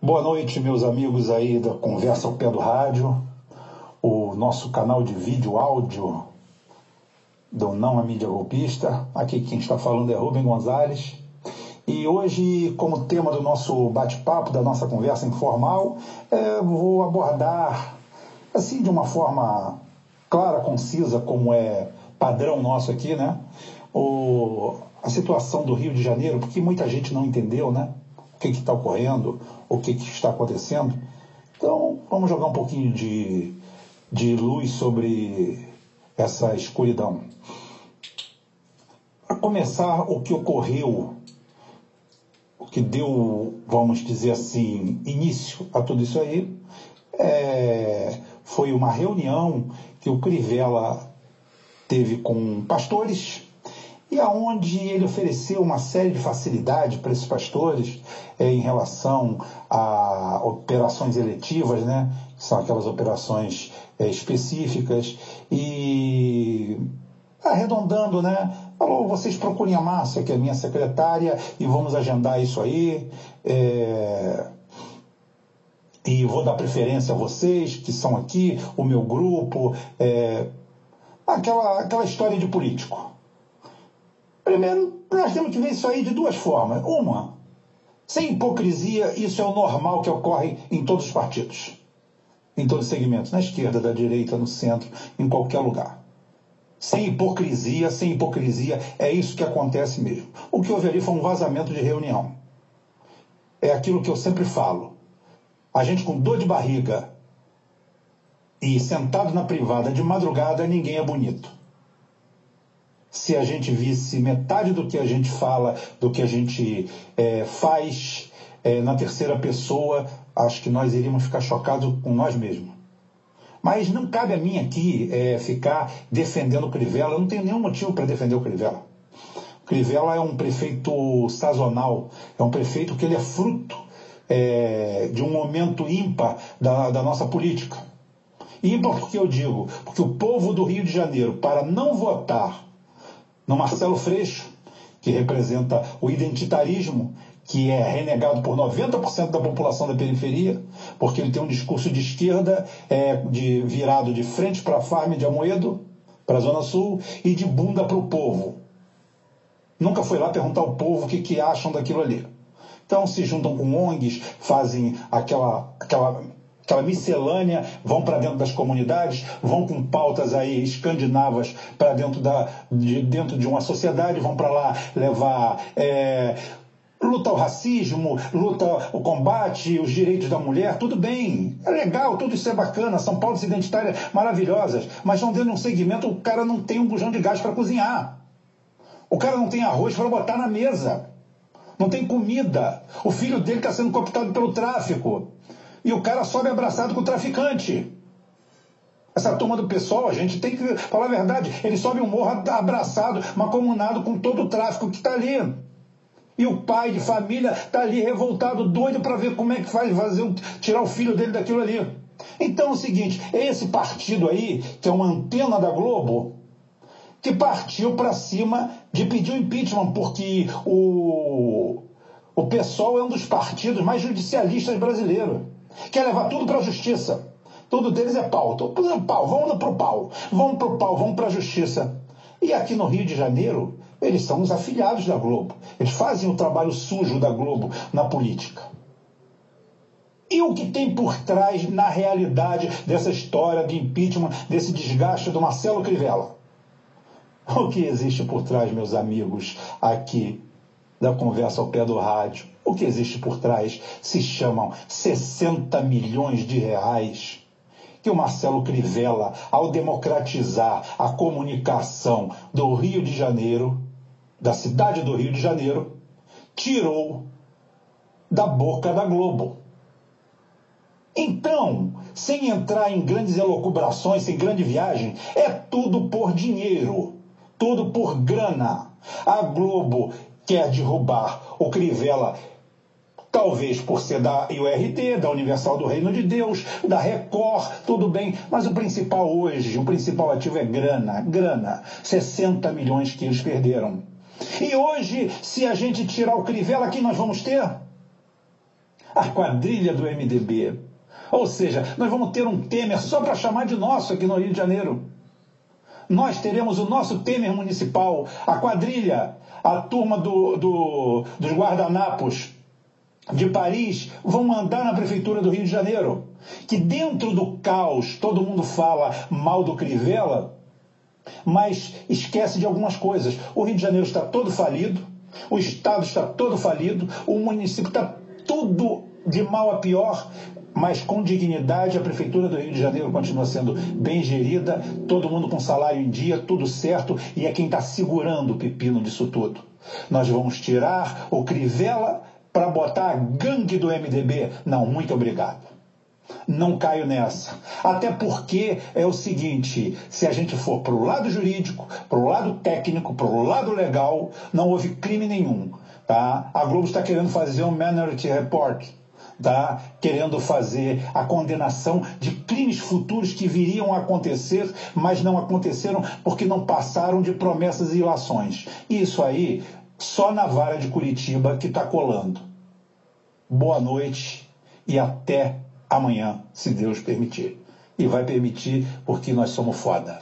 Boa noite, meus amigos aí da Conversa ao Pé do Rádio, o nosso canal de vídeo áudio do Não a Mídia Golpista. Aqui quem está falando é Rubem Gonzalez. E hoje, como tema do nosso bate-papo, da nossa conversa informal, é, vou abordar, assim, de uma forma clara, concisa, como é padrão nosso aqui, né? O, a situação do Rio de Janeiro, porque muita gente não entendeu, né? O que está ocorrendo, o que, que está acontecendo. Então, vamos jogar um pouquinho de, de luz sobre essa escuridão. A começar, o que ocorreu, o que deu, vamos dizer assim, início a tudo isso aí, é, foi uma reunião que o Crivella teve com pastores e aonde ele ofereceu uma série de facilidades para esses pastores é, em relação a operações eletivas, né, que são aquelas operações é, específicas, e arredondando, né, falou, vocês procurem a Márcia, que é minha secretária, e vamos agendar isso aí, é, e vou dar preferência a vocês, que são aqui, o meu grupo, é, aquela, aquela história de político. Primeiro, nós temos que ver isso aí de duas formas. Uma, sem hipocrisia, isso é o normal que ocorre em todos os partidos, em todos os segmentos, na esquerda, da direita, no centro, em qualquer lugar. Sem hipocrisia, sem hipocrisia, é isso que acontece mesmo. O que houve ali foi um vazamento de reunião. É aquilo que eu sempre falo. A gente com dor de barriga e sentado na privada de madrugada, ninguém é bonito se a gente visse metade do que a gente fala, do que a gente é, faz é, na terceira pessoa, acho que nós iríamos ficar chocados com nós mesmos. Mas não cabe a mim aqui é, ficar defendendo o Crivella, eu não tenho nenhum motivo para defender o Crivella. O Crivella é um prefeito sazonal, é um prefeito que ele é fruto é, de um momento ímpar da, da nossa política. Ímpar porque eu digo, porque o povo do Rio de Janeiro, para não votar no Marcelo Freixo, que representa o identitarismo, que é renegado por 90% da população da periferia, porque ele tem um discurso de esquerda é, de, virado de frente para a farm de Amoedo, para a Zona Sul, e de bunda para o povo. Nunca foi lá perguntar ao povo o que, que acham daquilo ali. Então se juntam com ONGs, fazem aquela, aquela aquela miscelânea, vão para dentro das comunidades, vão com pautas aí escandinavas para dentro, da, de, dentro de uma sociedade, vão para lá levar é, luta ao racismo, luta o combate, os direitos da mulher, tudo bem, é legal, tudo isso é bacana, são pautas identitárias maravilhosas, mas não dentro de um segmento o cara não tem um bujão de gás para cozinhar. O cara não tem arroz para botar na mesa. Não tem comida. O filho dele está sendo cooptado pelo tráfico e o cara sobe abraçado com o traficante. Essa turma do pessoal, a gente tem que falar a verdade, ele sobe um morro abraçado, macomunado com todo o tráfico que está ali. E o pai de família está ali revoltado, doido para ver como é que faz fazer, tirar o filho dele daquilo ali. Então é o seguinte, esse partido aí, que é uma antena da Globo, que partiu para cima de pedir o impeachment, porque o, o PSOL é um dos partidos mais judicialistas brasileiros. Quer levar tudo para a justiça. Tudo deles é pau. Tudo é pau. Vamos para o pau. Vamos para o pau. Vamos para a justiça. E aqui no Rio de Janeiro, eles são os afiliados da Globo. Eles fazem o trabalho sujo da Globo na política. E o que tem por trás, na realidade, dessa história de impeachment, desse desgaste do Marcelo Crivella? O que existe por trás, meus amigos, aqui da conversa ao pé do rádio? O que existe por trás se chamam 60 milhões de reais que o Marcelo Crivella, ao democratizar a comunicação do Rio de Janeiro, da cidade do Rio de Janeiro, tirou da boca da Globo. Então, sem entrar em grandes elucubrações, sem grande viagem, é tudo por dinheiro, tudo por grana. A Globo quer derrubar o Crivella Talvez por ser da IURD, da Universal do Reino de Deus, da Record, tudo bem, mas o principal hoje, o principal ativo é grana, grana. 60 milhões que eles perderam. E hoje, se a gente tirar o Crivella, quem nós vamos ter? A quadrilha do MDB. Ou seja, nós vamos ter um Temer só para chamar de nosso aqui no Rio de Janeiro. Nós teremos o nosso Temer municipal, a quadrilha, a turma do, do, dos guardanapos de Paris vão mandar na prefeitura do Rio de Janeiro. Que dentro do caos todo mundo fala mal do Crivella, mas esquece de algumas coisas. O Rio de Janeiro está todo falido, o Estado está todo falido, o município está tudo de mal a pior, mas com dignidade a Prefeitura do Rio de Janeiro continua sendo bem gerida, todo mundo com salário em dia, tudo certo, e é quem está segurando o pepino disso tudo. Nós vamos tirar o Crivella para botar a gangue do MDB? Não, muito obrigado. Não caio nessa. Até porque é o seguinte: se a gente for para o lado jurídico, para o lado técnico, para o lado legal, não houve crime nenhum. Tá? A Globo está querendo fazer um Minority Report. Tá? querendo fazer a condenação de crimes futuros que viriam a acontecer, mas não aconteceram porque não passaram de promessas e ilações. Isso aí só na vara de Curitiba que está colando. Boa noite e até amanhã, se Deus permitir. E vai permitir porque nós somos foda.